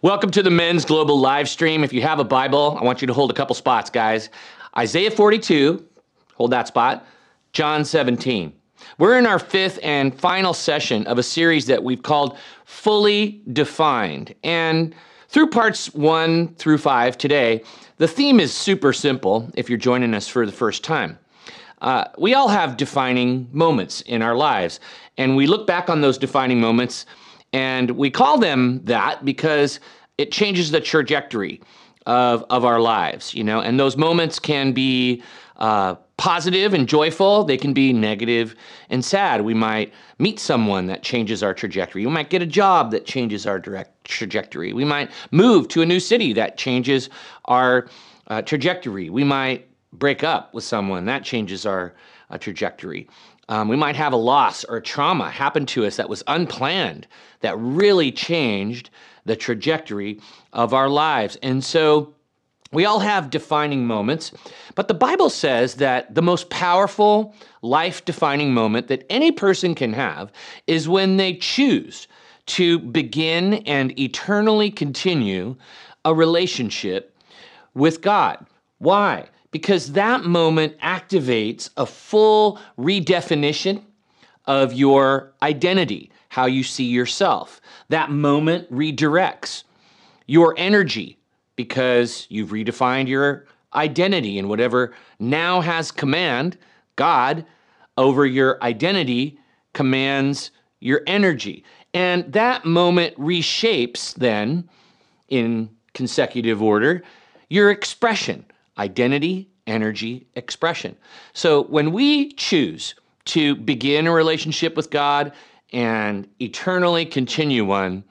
Welcome to the Men's Global live stream. If you have a Bible, I want you to hold a couple spots, guys. Isaiah 42, hold that spot. John 17. We're in our fifth and final session of a series that we've called Fully Defined. And through parts one through five today, the theme is super simple if you're joining us for the first time. Uh, we all have defining moments in our lives, and we look back on those defining moments and we call them that because it changes the trajectory of, of our lives, you know, and those moments can be uh, positive and joyful. They can be negative and sad. We might meet someone that changes our trajectory. We might get a job that changes our direct trajectory. We might move to a new city that changes our uh, trajectory. We might break up with someone that changes our uh, trajectory. Um, we might have a loss or a trauma happen to us that was unplanned, that really changed the trajectory of our lives. And so we all have defining moments, but the Bible says that the most powerful life defining moment that any person can have is when they choose to begin and eternally continue a relationship with God. Why? Because that moment activates a full redefinition of your identity, how you see yourself. That moment redirects your energy because you've redefined your identity and whatever now has command, God, over your identity commands your energy. And that moment reshapes then, in consecutive order, your expression identity, energy, expression. So when we choose to begin a relationship with God and eternally continue one,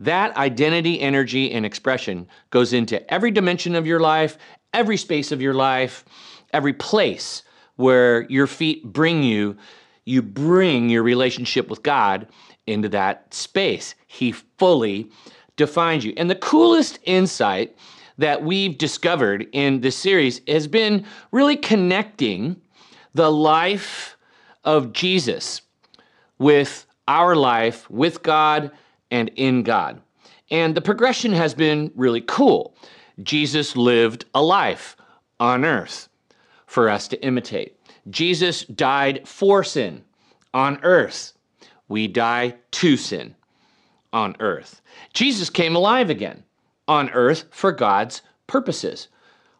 that identity, energy, and expression goes into every dimension of your life, every space of your life, every place where your feet bring you. You bring your relationship with God into that space. He fully defines you. And the coolest insight that we've discovered in this series has been really connecting the life of Jesus with our life, with God, and in God. And the progression has been really cool. Jesus lived a life on earth for us to imitate. Jesus died for sin on earth. We die to sin on earth. Jesus came alive again on earth for God's purposes.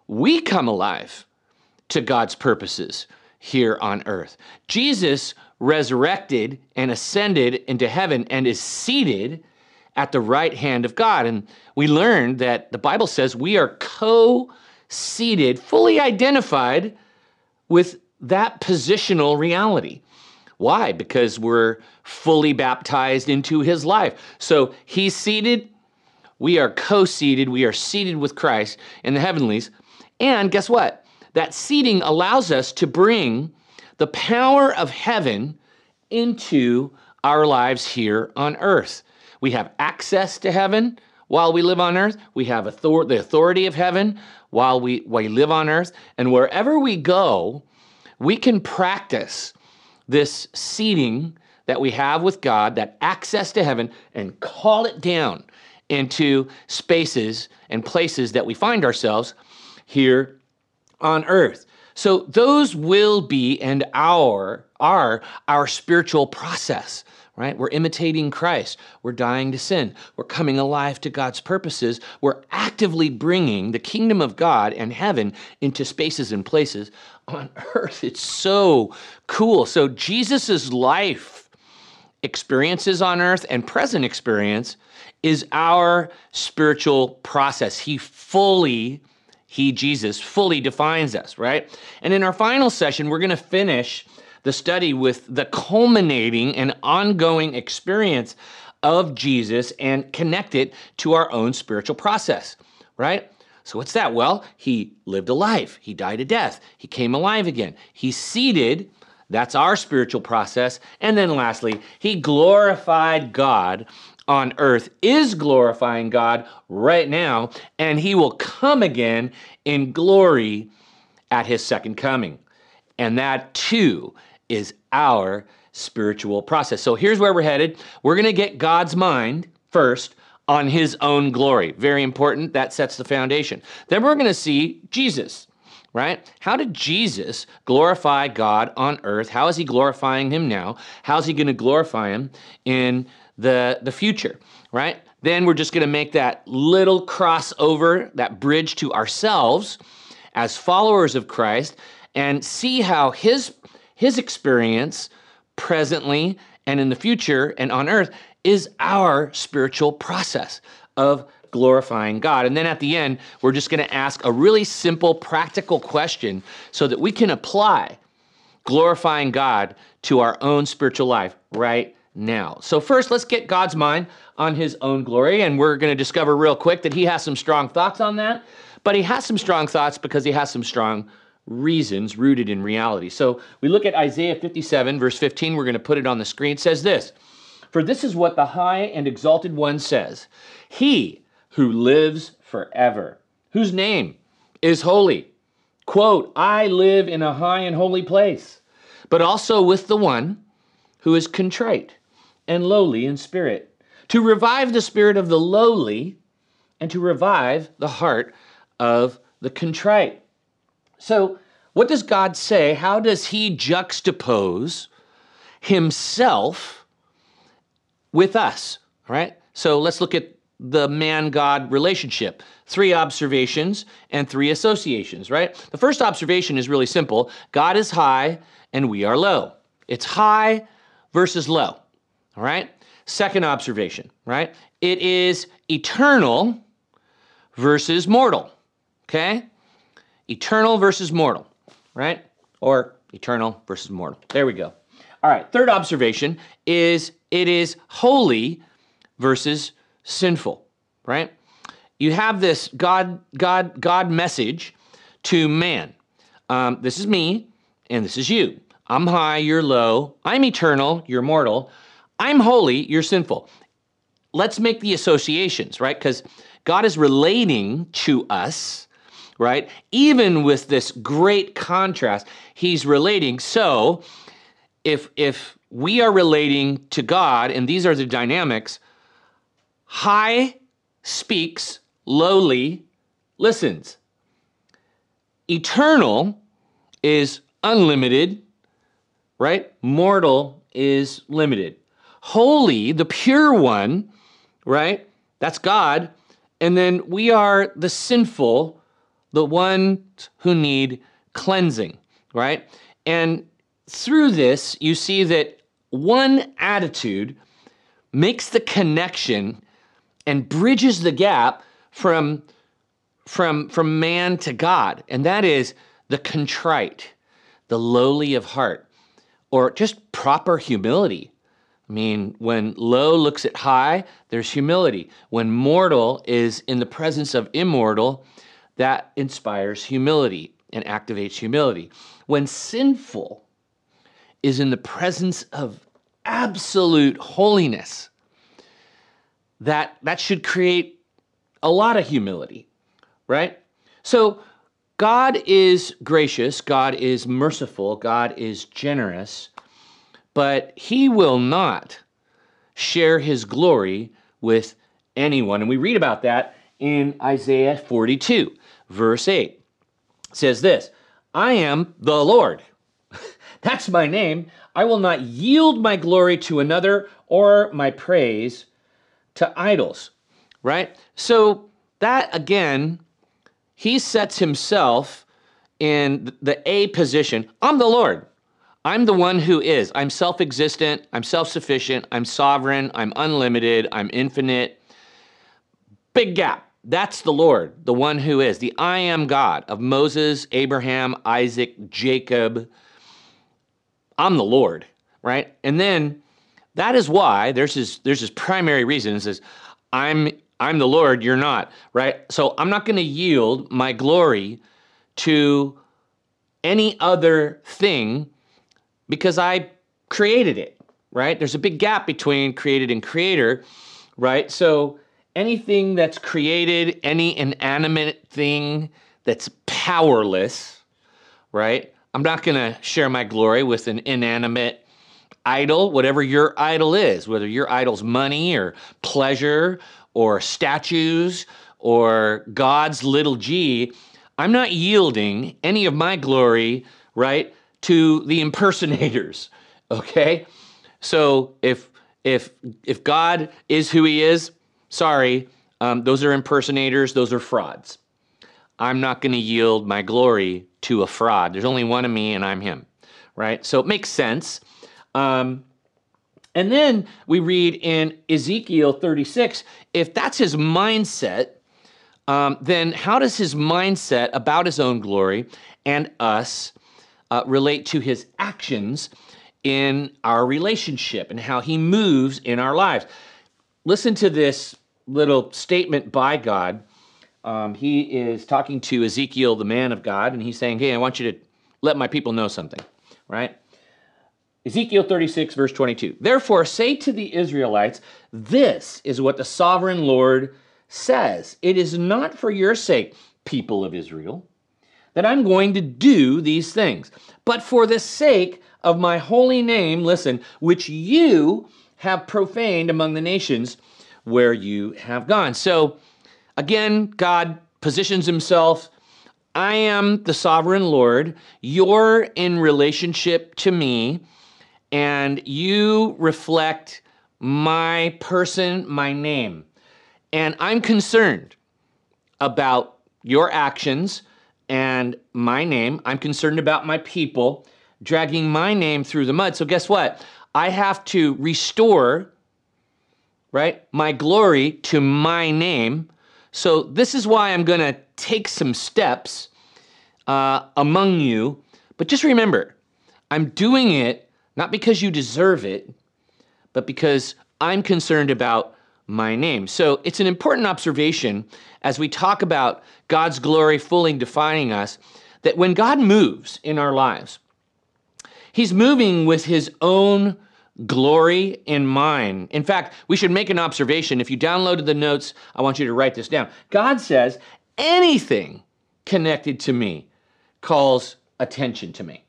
We come alive to God's purposes here on earth. Jesus resurrected and ascended into heaven and is seated at the right hand of God. And we learned that the Bible says we are co seated, fully identified with that positional reality. Why? Because we're fully baptized into his life. So he's seated we are co seated, we are seated with Christ in the heavenlies. And guess what? That seating allows us to bring the power of heaven into our lives here on earth. We have access to heaven while we live on earth. We have author- the authority of heaven while we, while we live on earth. And wherever we go, we can practice this seating that we have with God, that access to heaven, and call it down into spaces and places that we find ourselves here on earth. So those will be and our are our spiritual process, right? We're imitating Christ. We're dying to sin. We're coming alive to God's purposes. We're actively bringing the kingdom of God and heaven into spaces and places on earth. It's so cool. So Jesus's life experiences on earth and present experience is our spiritual process. He fully, He, Jesus, fully defines us, right? And in our final session, we're going to finish the study with the culminating and ongoing experience of Jesus and connect it to our own spiritual process, right? So, what's that? Well, he lived a life, he died a death, he came alive again, he's seated. That's our spiritual process. And then lastly, he glorified God on earth is glorifying God right now, and he will come again in glory at his second coming. And that too is our spiritual process. So here's where we're headed. We're going to get God's mind first on his own glory. Very important. That sets the foundation. Then we're going to see Jesus, right? How did Jesus glorify God on earth? How is he glorifying him now? How's he going to glorify him in the, the future, right? Then we're just going to make that little crossover, that bridge to ourselves as followers of Christ and see how his his experience presently and in the future and on earth is our spiritual process of glorifying God. And then at the end, we're just going to ask a really simple, practical question so that we can apply glorifying God to our own spiritual life right now. So, first, let's get God's mind on his own glory. And we're going to discover real quick that he has some strong thoughts on that. But he has some strong thoughts because he has some strong reasons rooted in reality. So, we look at Isaiah 57, verse 15. We're going to put it on the screen. It says this. For this is what the high and exalted one says He who lives forever, whose name is holy. Quote, I live in a high and holy place, but also with the one who is contrite and lowly in spirit, to revive the spirit of the lowly and to revive the heart of the contrite. So, what does God say? How does he juxtapose himself with us, All right? So let's look at the man God relationship. Three observations and three associations, right? The first observation is really simple God is high and we are low. It's high versus low, all right? Second observation, right? It is eternal versus mortal, okay? Eternal versus mortal, right? Or eternal versus mortal. There we go. All right, third observation is it is holy versus sinful, right? You have this God, God, God message to man. Um, this is me, and this is you. I'm high, you're low. I'm eternal, you're mortal. I'm holy, you're sinful. Let's make the associations, right? Because God is relating to us, right? Even with this great contrast, He's relating. So, if if we are relating to God and these are the dynamics, high speaks, lowly listens. Eternal is unlimited, right? Mortal is limited. Holy, the pure one, right? That's God. And then we are the sinful, the ones who need cleansing, right? And through this, you see that one attitude makes the connection and bridges the gap from, from, from man to God, and that is the contrite, the lowly of heart, or just proper humility. I mean, when low looks at high, there's humility. When mortal is in the presence of immortal, that inspires humility and activates humility. When sinful is in the presence of absolute holiness, that, that should create a lot of humility, right? So, God is gracious, God is merciful, God is generous, but He will not share His glory with anyone. And we read about that in Isaiah 42, verse 8. It says this I am the Lord. That's my name. I will not yield my glory to another or my praise to idols. Right? So that again, he sets himself in the A position. I'm the Lord. I'm the one who is. I'm self existent. I'm self sufficient. I'm sovereign. I'm unlimited. I'm infinite. Big gap. That's the Lord, the one who is, the I am God of Moses, Abraham, Isaac, Jacob, I'm the Lord, right? And then that is why there's his there's his primary reason is I'm I'm the Lord, you're not, right? So I'm not going to yield my glory to any other thing because I created it, right? There's a big gap between created and creator, right? So anything that's created, any inanimate thing that's powerless, right? I'm not going to share my glory with an inanimate idol, whatever your idol is, whether your idol's money or pleasure or statues or God's little g, I'm not yielding any of my glory, right, to the impersonators. Okay? So if if if God is who he is, sorry, um, those are impersonators, those are frauds. I'm not going to yield my glory to a fraud. There's only one of me, and I'm him, right? So it makes sense. Um, and then we read in Ezekiel 36 if that's his mindset, um, then how does his mindset about his own glory and us uh, relate to his actions in our relationship and how he moves in our lives? Listen to this little statement by God. Um, he is talking to Ezekiel, the man of God, and he's saying, Hey, I want you to let my people know something, right? Ezekiel 36, verse 22. Therefore, say to the Israelites, This is what the sovereign Lord says It is not for your sake, people of Israel, that I'm going to do these things, but for the sake of my holy name, listen, which you have profaned among the nations where you have gone. So, again, God positions himself. I am the sovereign Lord. You're in relationship to me, and you reflect my person, my name. And I'm concerned about your actions and my name. I'm concerned about my people dragging my name through the mud. So, guess what? I have to restore, right, my glory to my name. So, this is why I'm going to take some steps uh, among you. But just remember, I'm doing it not because you deserve it, but because I'm concerned about my name. So it's an important observation as we talk about God's glory fully defining us that when God moves in our lives, He's moving with His own glory in mind. In fact, we should make an observation. If you downloaded the notes, I want you to write this down. God says, anything connected to me calls attention to me.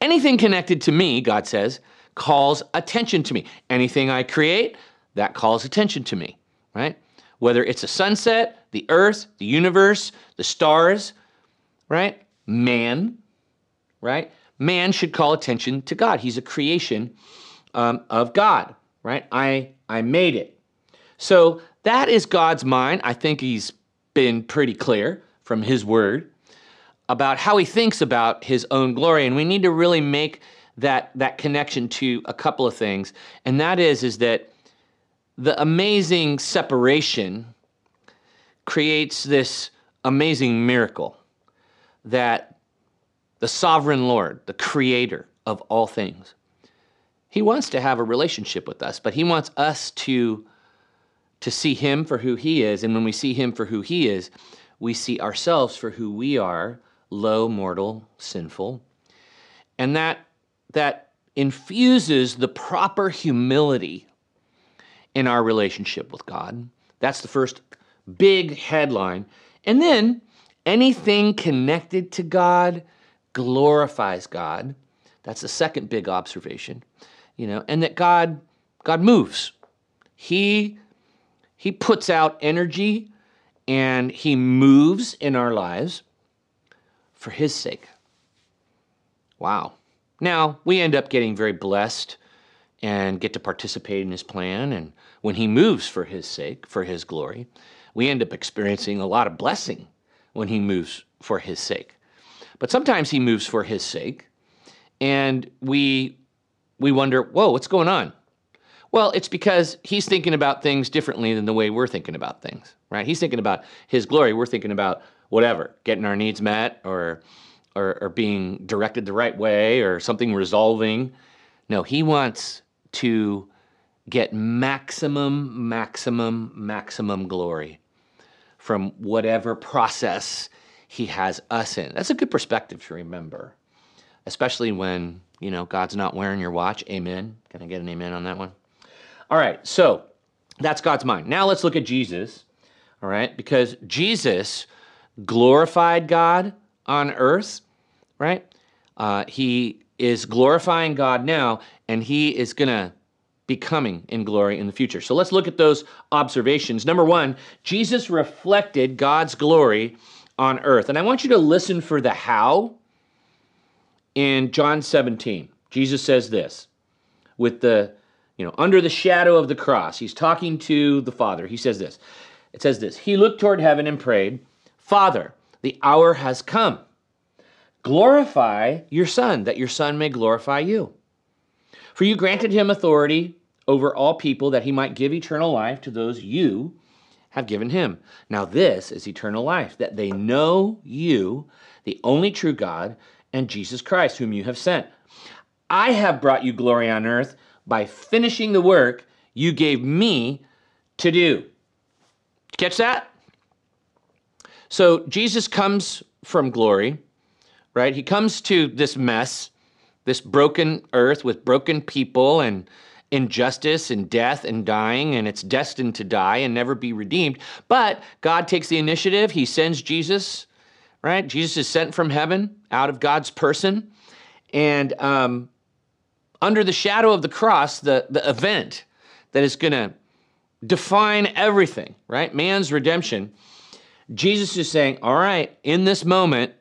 Anything connected to me, God says, calls attention to me. Anything I create, that calls attention to me, right? Whether it's a sunset, the earth, the universe, the stars, right? Man, right? Man should call attention to God. He's a creation um, of God, right? I I made it. So that is God's mind. I think he's been pretty clear from his word about how he thinks about his own glory and we need to really make that that connection to a couple of things and that is is that the amazing separation creates this amazing miracle that the sovereign Lord, the creator of all things, he wants to have a relationship with us, but he wants us to to see him for who he is, and when we see him for who he is, we see ourselves for who we are, low, mortal, sinful. And that that infuses the proper humility in our relationship with God. That's the first big headline. And then anything connected to God glorifies God. That's the second big observation. You know, and that God God moves. He he puts out energy and he moves in our lives for his sake. Wow. Now, we end up getting very blessed and get to participate in his plan. And when he moves for his sake, for his glory, we end up experiencing a lot of blessing when he moves for his sake. But sometimes he moves for his sake, and we we wonder, whoa, what's going on? Well, it's because he's thinking about things differently than the way we're thinking about things, right? He's thinking about his glory. We're thinking about whatever, getting our needs met or or, or being directed the right way or something resolving. No, he wants to get maximum, maximum, maximum glory from whatever process he has us in. That's a good perspective to remember, especially when, you know, God's not wearing your watch. Amen. Can I get an amen on that one? All right, so that's God's mind. Now let's look at Jesus, all right, because Jesus glorified God on earth, right? Uh, he is glorifying God now, and he is going to be coming in glory in the future. So let's look at those observations. Number one, Jesus reflected God's glory on earth. And I want you to listen for the how in John 17. Jesus says this with the, you know, under the shadow of the cross. He's talking to the Father. He says this. It says this He looked toward heaven and prayed, Father, the hour has come. Glorify your Son, that your Son may glorify you. For you granted him authority over all people that he might give eternal life to those you have given him. Now, this is eternal life, that they know you, the only true God, and Jesus Christ, whom you have sent. I have brought you glory on earth by finishing the work you gave me to do. Catch that? So, Jesus comes from glory, right? He comes to this mess, this broken earth with broken people and injustice and death and dying, and it's destined to die and never be redeemed. But God takes the initiative. He sends Jesus, right? Jesus is sent from heaven out of God's person. And um, under the shadow of the cross, the, the event that is going to define everything, right? Man's redemption. Jesus is saying, All right, in this moment,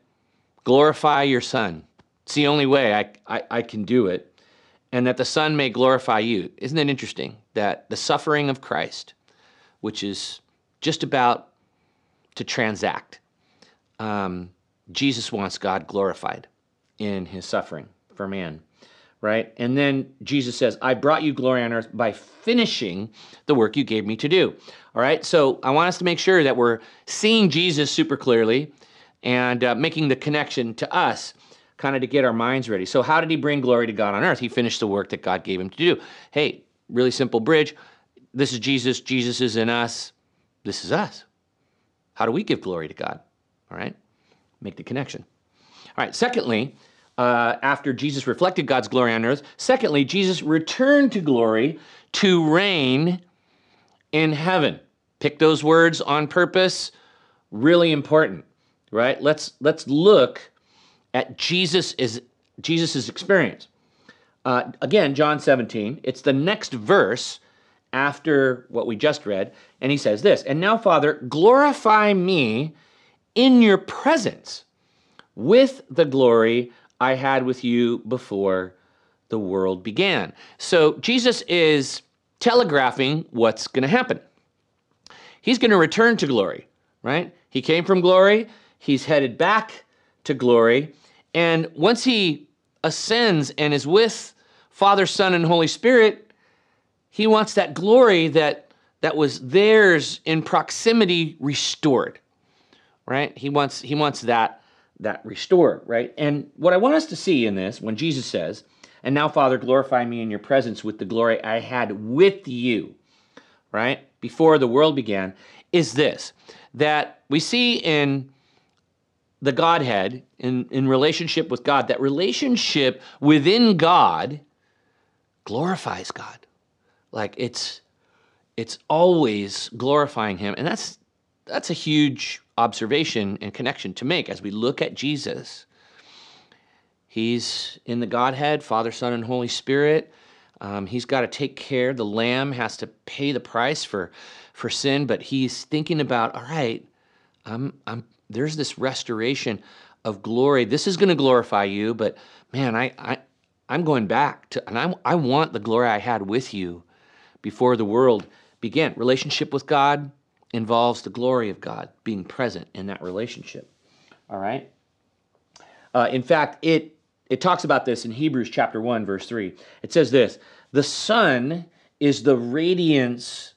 glorify your son. It's the only way I, I, I can do it and that the Son may glorify you. Isn't it interesting that the suffering of Christ, which is just about to transact, um, Jesus wants God glorified in his suffering for man, right? And then Jesus says, I brought you glory on earth by finishing the work you gave me to do. All right, so I want us to make sure that we're seeing Jesus super clearly and uh, making the connection to us kind of to get our minds ready. So, how did he bring glory to God on earth? He finished the work that God gave him to do. Hey, really simple bridge. This is Jesus. Jesus is in us. This is us. How do we give glory to God? All right, make the connection. All right, secondly, uh, after Jesus reflected God's glory on earth, secondly, Jesus returned to glory to reign in heaven. Pick those words on purpose. Really important, right? Let's let's look at Jesus is Jesus's experience. Uh, again, John 17. It's the next verse after what we just read, and he says this: "And now, Father, glorify me in your presence with the glory I had with you before the world began." So Jesus is telegraphing what's going to happen. He's going to return to glory, right? He came from glory. He's headed back to glory. And once he ascends and is with Father, Son, and Holy Spirit, he wants that glory that, that was theirs in proximity restored. Right? He wants he wants that that restored, right? And what I want us to see in this, when Jesus says, And now, Father, glorify me in your presence with the glory I had with you, right? Before the world began, is this that we see in the Godhead in, in relationship with God, that relationship within God glorifies God. Like it's it's always glorifying him. And that's that's a huge observation and connection to make as we look at Jesus. He's in the Godhead, Father, Son, and Holy Spirit. Um, he's got to take care. The Lamb has to pay the price for for sin, but he's thinking about, all right, I'm I'm there's this restoration of glory. This is going to glorify you, but man, I, I I'm going back to, and I, I want the glory I had with you before the world began. Relationship with God involves the glory of God being present in that relationship. All right. Uh, in fact, it it talks about this in Hebrews chapter one, verse three. It says this: the Son is the radiance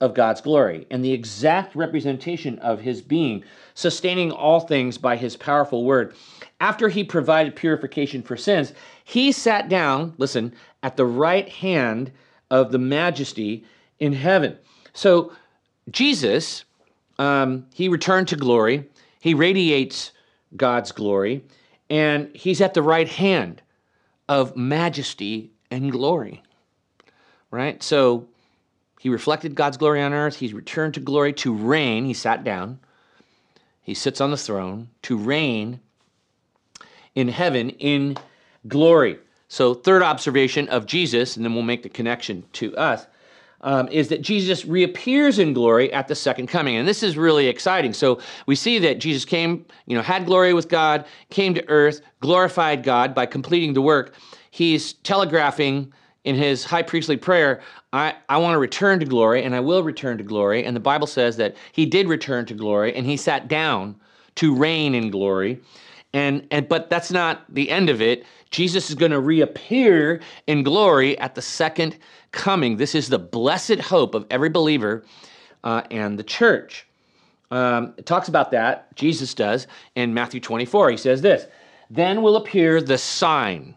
of God's glory and the exact representation of his being, sustaining all things by his powerful word. After he provided purification for sins, he sat down, listen, at the right hand of the majesty in heaven. So Jesus, um, he returned to glory, he radiates God's glory, and he's at the right hand of majesty and glory. Right? So he reflected God's glory on earth. He's returned to glory to reign. He sat down. He sits on the throne to reign in heaven in glory. So, third observation of Jesus, and then we'll make the connection to us, um, is that Jesus reappears in glory at the second coming. And this is really exciting. So, we see that Jesus came, you know, had glory with God, came to earth, glorified God by completing the work. He's telegraphing in his high priestly prayer, I, I want to return to glory and I will return to glory. And the Bible says that he did return to glory and he sat down to reign in glory. And, and but that's not the end of it. Jesus is going to reappear in glory at the second coming. This is the blessed hope of every believer uh, and the church. Um, it talks about that, Jesus does, in Matthew 24. He says this Then will appear the sign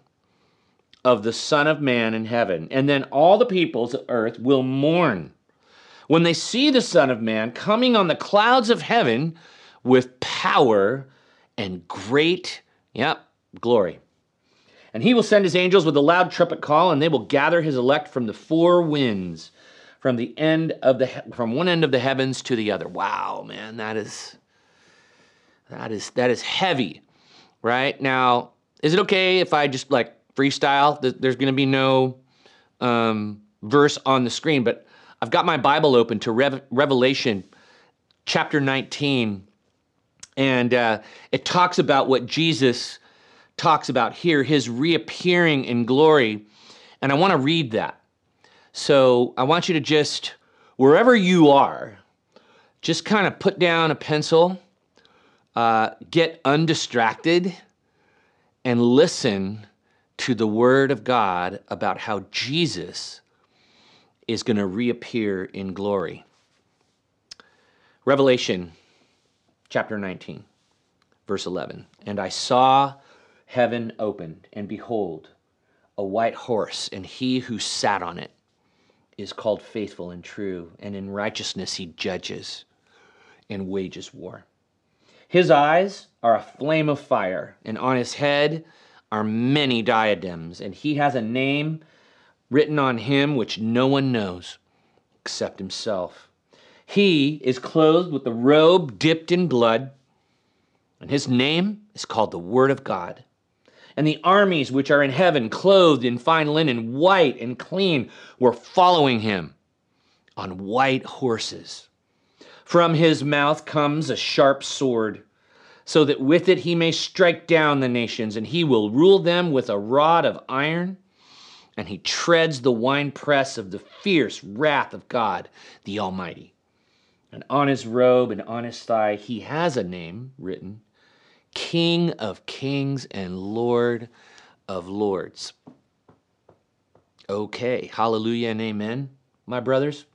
of the Son of Man in heaven, and then all the peoples of earth will mourn when they see the Son of Man coming on the clouds of heaven with power and great, yep, glory. And he will send his angels with a loud trumpet call, and they will gather his elect from the four winds, from the end of the from one end of the heavens to the other. Wow, man, that is that is that is heavy, right? Now, is it okay if I just like freestyle? There's going to be no um, verse on the screen, but I've got my Bible open to Rev- Revelation chapter 19, and uh, it talks about what Jesus talks about here, his reappearing in glory. And I want to read that. So I want you to just, wherever you are, just kind of put down a pencil, uh, get undistracted, and listen to the Word of God about how Jesus is going to reappear in glory. Revelation chapter 19, verse 11. And I saw heaven opened, and behold, a white horse, and he who sat on it is called faithful and true, and in righteousness he judges and wages war. His eyes are a flame of fire, and on his head are many diadems, and he has a name written on him which no one knows except himself. He is clothed with a robe dipped in blood, and his name is called the Word of God and the armies which are in heaven, clothed in fine linen, white and clean, were following him on white horses. From his mouth comes a sharp sword, so that with it he may strike down the nations, and he will rule them with a rod of iron. And he treads the winepress of the fierce wrath of God, the Almighty. And on his robe and on his thigh he has a name written King of kings and Lord of lords. Okay, hallelujah and amen, my brothers.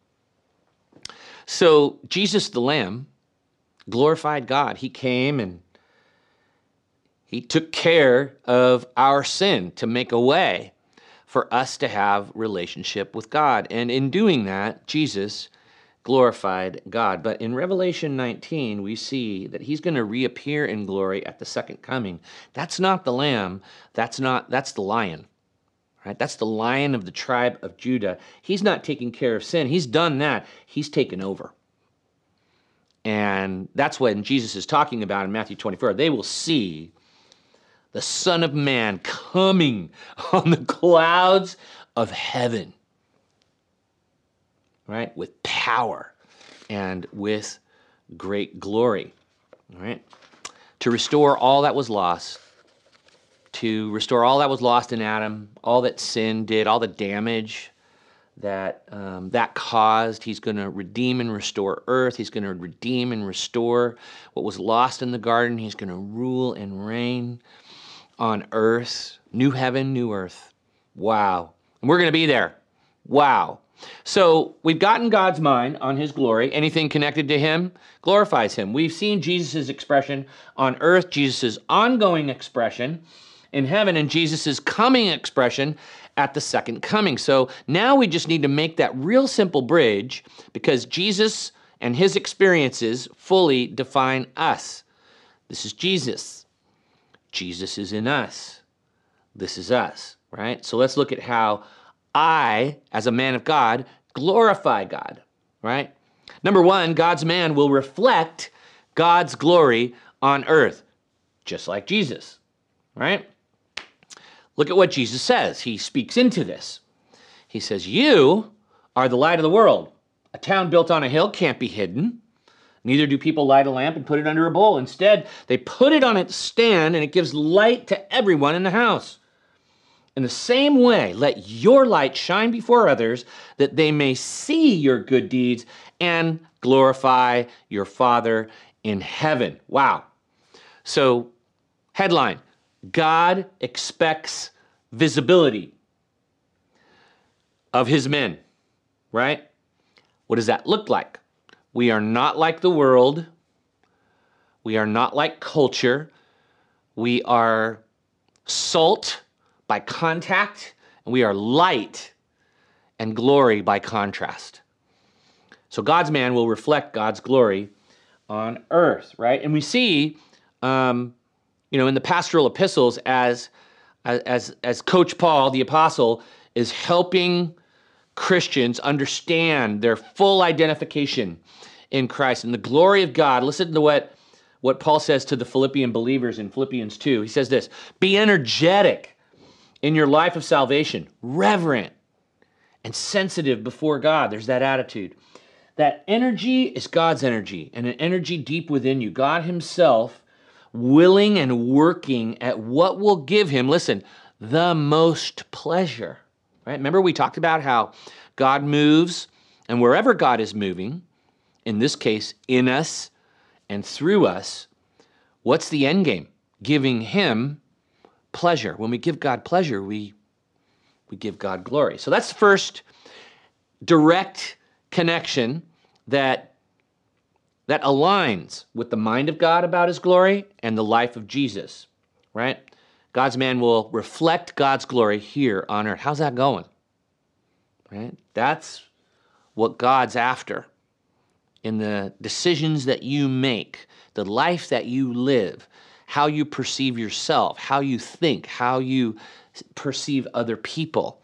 So, Jesus the Lamb glorified God. He came and he took care of our sin to make a way for us to have relationship with God. And in doing that, Jesus glorified God. But in Revelation 19, we see that he's going to reappear in glory at the second coming. That's not the lamb, that's not that's the lion. Right? That's the lion of the tribe of Judah. He's not taking care of sin. He's done that. He's taken over. And that's when Jesus is talking about in Matthew 24. They will see the Son of Man coming on the clouds of heaven right? With power and with great glory, right? To restore all that was lost, to restore all that was lost in Adam, all that sin did, all the damage that um, that caused. He's going to redeem and restore earth. He's going to redeem and restore what was lost in the garden. He's going to rule and reign on earth, new heaven, new earth. Wow. And we're going to be there. Wow. So we've gotten God's mind on his glory. Anything connected to him glorifies him. We've seen Jesus' expression on earth, Jesus' ongoing expression in heaven, and Jesus' coming expression at the second coming. So now we just need to make that real simple bridge because Jesus and his experiences fully define us. This is Jesus. Jesus is in us. This is us, right? So let's look at how I, as a man of God, glorify God, right? Number one, God's man will reflect God's glory on earth, just like Jesus, right? Look at what Jesus says. He speaks into this. He says, You are the light of the world. A town built on a hill can't be hidden. Neither do people light a lamp and put it under a bowl. Instead, they put it on its stand and it gives light to everyone in the house. In the same way, let your light shine before others that they may see your good deeds and glorify your Father in heaven. Wow. So, headline God expects visibility of his men, right? What does that look like? We are not like the world. We are not like culture. We are salt by contact, and we are light and glory by contrast. So God's man will reflect God's glory on earth, right? And we see, um, you know, in the pastoral epistles as as as Coach Paul, the apostle, is helping Christians understand their full identification in Christ and the glory of God. Listen to what what Paul says to the Philippian believers in Philippians 2. He says this, "Be energetic in your life of salvation, reverent and sensitive before God. There's that attitude. That energy is God's energy and an energy deep within you. God Himself willing and working at what will give Him, listen, the most pleasure. Right? Remember, we talked about how God moves, and wherever God is moving, in this case, in us and through us, what's the end game? Giving Him pleasure. When we give God pleasure, we, we give God glory. So that's the first direct connection that, that aligns with the mind of God about his glory and the life of Jesus, right? God's man will reflect God's glory here on earth. How's that going? Right? That's what God's after in the decisions that you make, the life that you live how you perceive yourself, how you think, how you perceive other people,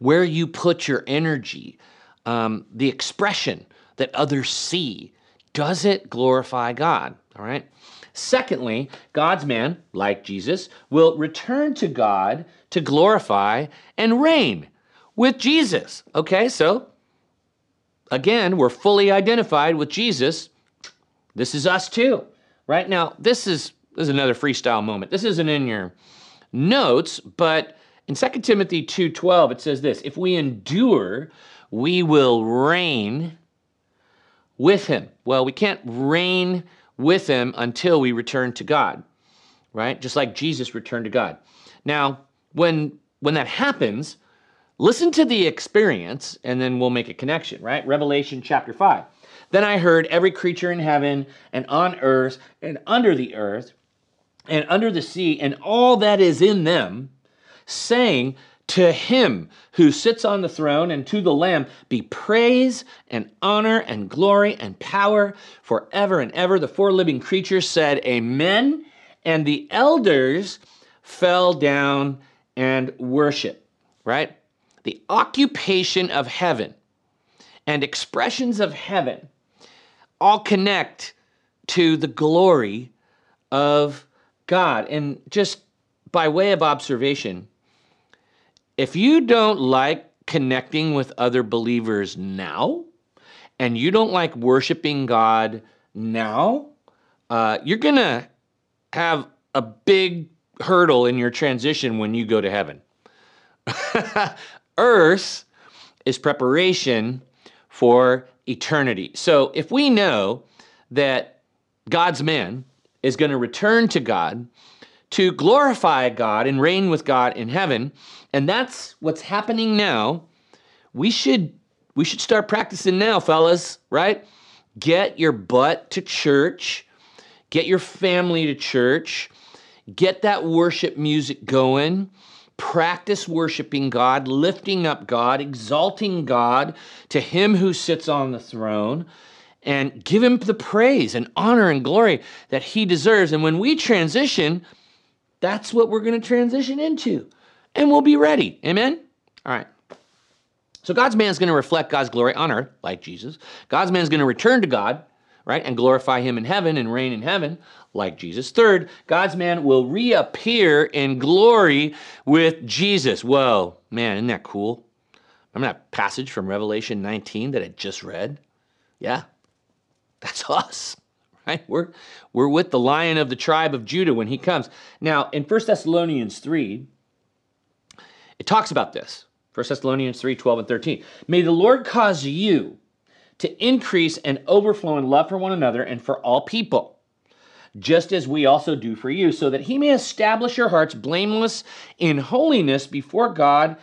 where you put your energy, um, the expression that others see. Does it glorify God? All right. Secondly, God's man, like Jesus, will return to God to glorify and reign with Jesus. Okay, so again, we're fully identified with Jesus. This is us too. Right now, this is this is another freestyle moment. This isn't in your notes, but in 2 Timothy 2:12 it says this, if we endure, we will reign with him. Well, we can't reign with him until we return to God. Right? Just like Jesus returned to God. Now, when when that happens, listen to the experience and then we'll make a connection, right? Revelation chapter 5. Then I heard every creature in heaven and on earth and under the earth and under the sea and all that is in them, saying, To him who sits on the throne and to the Lamb be praise and honor and glory and power forever and ever. The four living creatures said, Amen. And the elders fell down and worship, right? The occupation of heaven and expressions of heaven all connect to the glory of God. And just by way of observation, if you don't like connecting with other believers now, and you don't like worshiping God now, uh, you're going to have a big hurdle in your transition when you go to heaven. Earth is preparation for eternity. So if we know that God's man is going to return to God to glorify God and reign with God in heaven. And that's what's happening now. We should we should start practicing now, fellas, right? Get your butt to church. Get your family to church. Get that worship music going. Practice worshiping God, lifting up God, exalting God to Him who sits on the throne and give him the praise and honor and glory that he deserves. And when we transition, that's what we're going to transition into. And we'll be ready. Amen? All right. So God's man is going to reflect God's glory on earth, like Jesus. God's man is going to return to God, right? And glorify him in heaven and reign in heaven like Jesus. Third, God's man will reappear in glory with Jesus. Whoa, man, isn't that cool? Remember that passage from Revelation 19 that I just read? Yeah, that's us, right? We're, we're with the lion of the tribe of Judah when he comes. Now, in 1 Thessalonians 3, it talks about this. 1 Thessalonians 3 12 and 13. May the Lord cause you to increase and overflow in love for one another and for all people, just as we also do for you, so that he may establish your hearts blameless in holiness before God,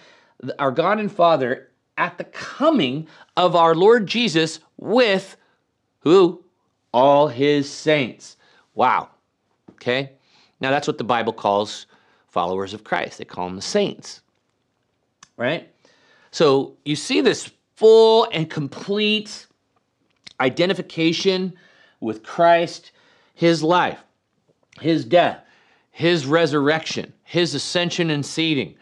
our God and Father, at the coming of our Lord Jesus with who? All his saints. Wow. Okay? Now that's what the Bible calls followers of Christ. They call them the saints. Right? So you see this full and complete identification with Christ, his life, his death, his resurrection, his ascension and seating,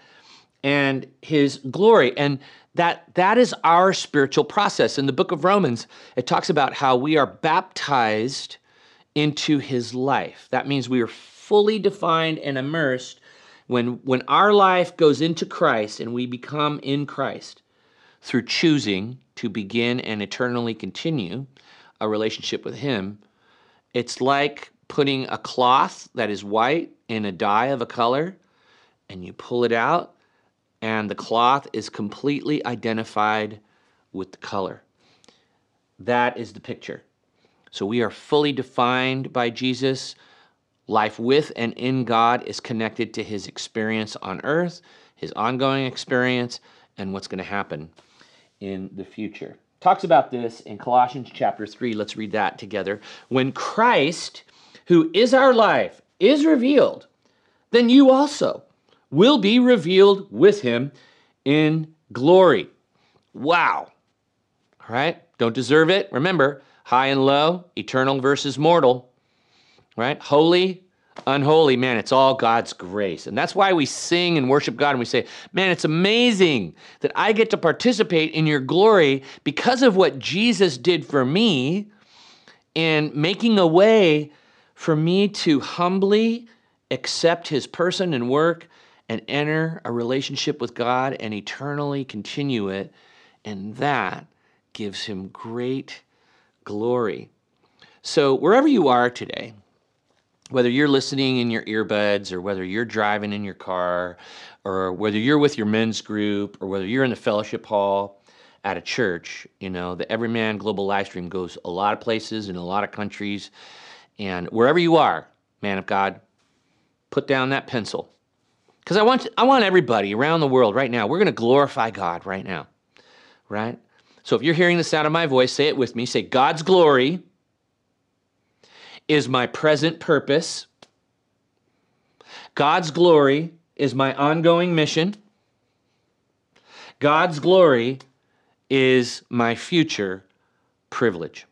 and his glory. And that that is our spiritual process. In the book of Romans, it talks about how we are baptized into his life. That means we are fully defined and immersed when when our life goes into Christ and we become in Christ through choosing to begin and eternally continue a relationship with him. It's like putting a cloth that is white in a dye of a color and you pull it out and the cloth is completely identified with the color. That is the picture. So we are fully defined by Jesus. Life with and in God is connected to his experience on earth, his ongoing experience, and what's going to happen in the future. Talks about this in Colossians chapter 3. Let's read that together. When Christ, who is our life, is revealed, then you also will be revealed with him in glory. Wow. All right? Don't deserve it. Remember, high and low, eternal versus mortal. Right? Holy, unholy. Man, it's all God's grace. And that's why we sing and worship God and we say, Man, it's amazing that I get to participate in your glory because of what Jesus did for me and making a way for me to humbly accept his person and work and enter a relationship with God and eternally continue it. And that gives him great glory. So, wherever you are today, whether you're listening in your earbuds or whether you're driving in your car or whether you're with your men's group or whether you're in the fellowship hall at a church, you know, the Everyman Global Livestream goes a lot of places in a lot of countries. And wherever you are, man of God, put down that pencil because I want, I want everybody around the world right now, we're going to glorify God right now, right? So if you're hearing the sound of my voice, say it with me. Say, God's glory is my present purpose. God's glory is my ongoing mission. God's glory is my future privilege.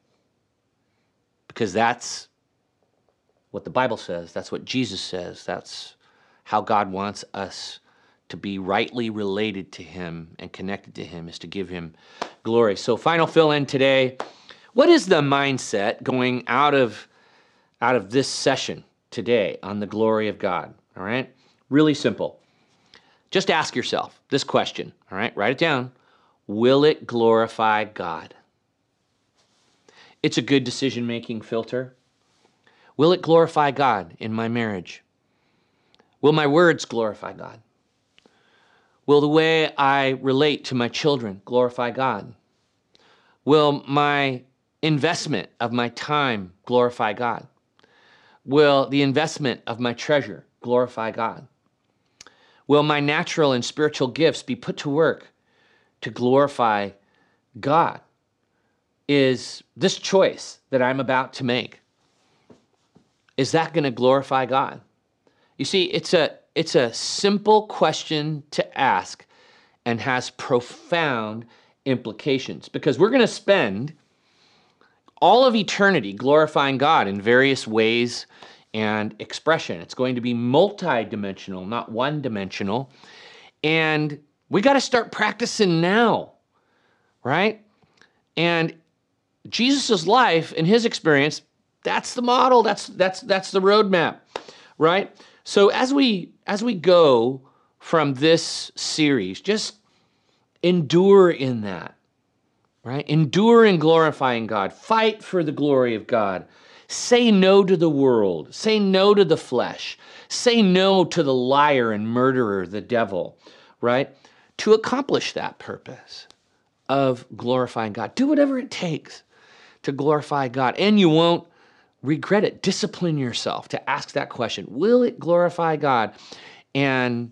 Because that's what the Bible says. That's what Jesus says. That's how God wants us to be rightly related to Him and connected to Him is to give Him glory. So, final fill in today. What is the mindset going out of out of this session today on the glory of God? All right, really simple. Just ask yourself this question. All right, write it down. Will it glorify God? It's a good decision making filter. Will it glorify God in my marriage? Will my words glorify God? Will the way I relate to my children glorify God? Will my investment of my time glorify God? Will the investment of my treasure glorify God? Will my natural and spiritual gifts be put to work to glorify God? Is this choice that I'm about to make, is that going to glorify God? You see, it's a it's a simple question to ask and has profound implications because we're going to spend all of eternity glorifying God in various ways and expression. It's going to be multi-dimensional, not one-dimensional. And we got to start practicing now. Right? And Jesus' life and his experience, that's the model, that's that's that's the roadmap, right? So as we as we go from this series, just endure in that. Right? Endure in glorifying God. Fight for the glory of God. Say no to the world. Say no to the flesh. Say no to the liar and murderer, the devil, right? To accomplish that purpose of glorifying God. Do whatever it takes to glorify God, and you won't regret it. Discipline yourself to ask that question Will it glorify God? And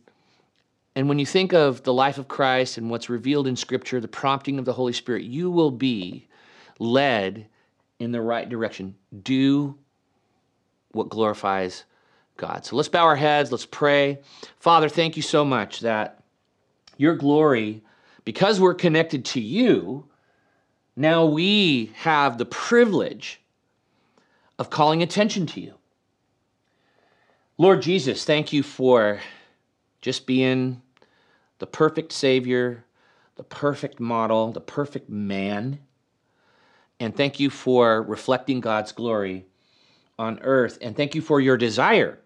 and when you think of the life of Christ and what's revealed in Scripture, the prompting of the Holy Spirit, you will be led in the right direction. Do what glorifies God. So let's bow our heads, let's pray. Father, thank you so much that your glory, because we're connected to you, now we have the privilege of calling attention to you. Lord Jesus, thank you for just being the perfect Savior, the perfect model, the perfect man. And thank you for reflecting God's glory on earth. And thank you for your desire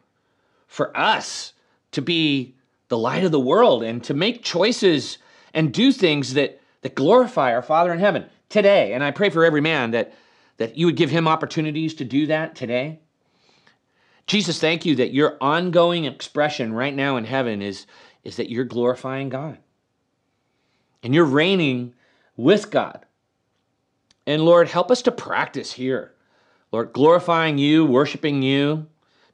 for us to be the light of the world and to make choices and do things that, that glorify our Father in heaven today. And I pray for every man that, that you would give him opportunities to do that today. Jesus, thank you that your ongoing expression right now in heaven is, is that you're glorifying God and you're reigning with God. And Lord, help us to practice here. Lord, glorifying you, worshiping you,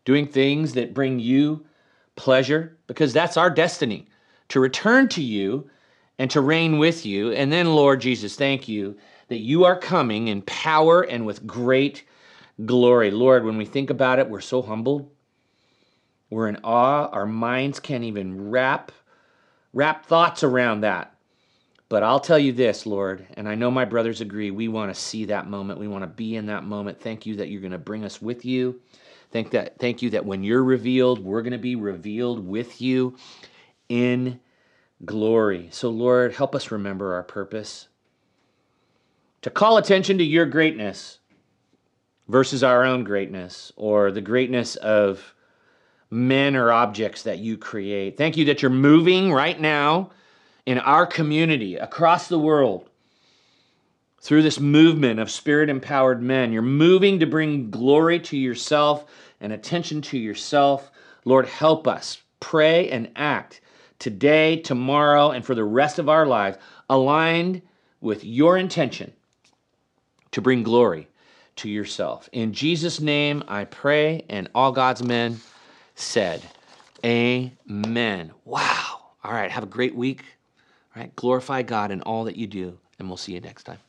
doing things that bring you pleasure, because that's our destiny to return to you and to reign with you. And then, Lord Jesus, thank you that you are coming in power and with great glory. Lord, when we think about it, we're so humbled. We're in awe. Our minds can't even wrap wrap thoughts around that. But I'll tell you this, Lord, and I know my brothers agree, we want to see that moment. We want to be in that moment. Thank you that you're going to bring us with you. Thank that thank you that when you're revealed, we're going to be revealed with you in glory. So Lord, help us remember our purpose. To call attention to your greatness versus our own greatness or the greatness of men or objects that you create. Thank you that you're moving right now in our community across the world through this movement of spirit empowered men. You're moving to bring glory to yourself and attention to yourself. Lord, help us pray and act today, tomorrow, and for the rest of our lives aligned with your intention to bring glory to yourself. In Jesus' name, I pray, and all God's men said, Amen. Wow. All right. Have a great week. All right. Glorify God in all that you do, and we'll see you next time.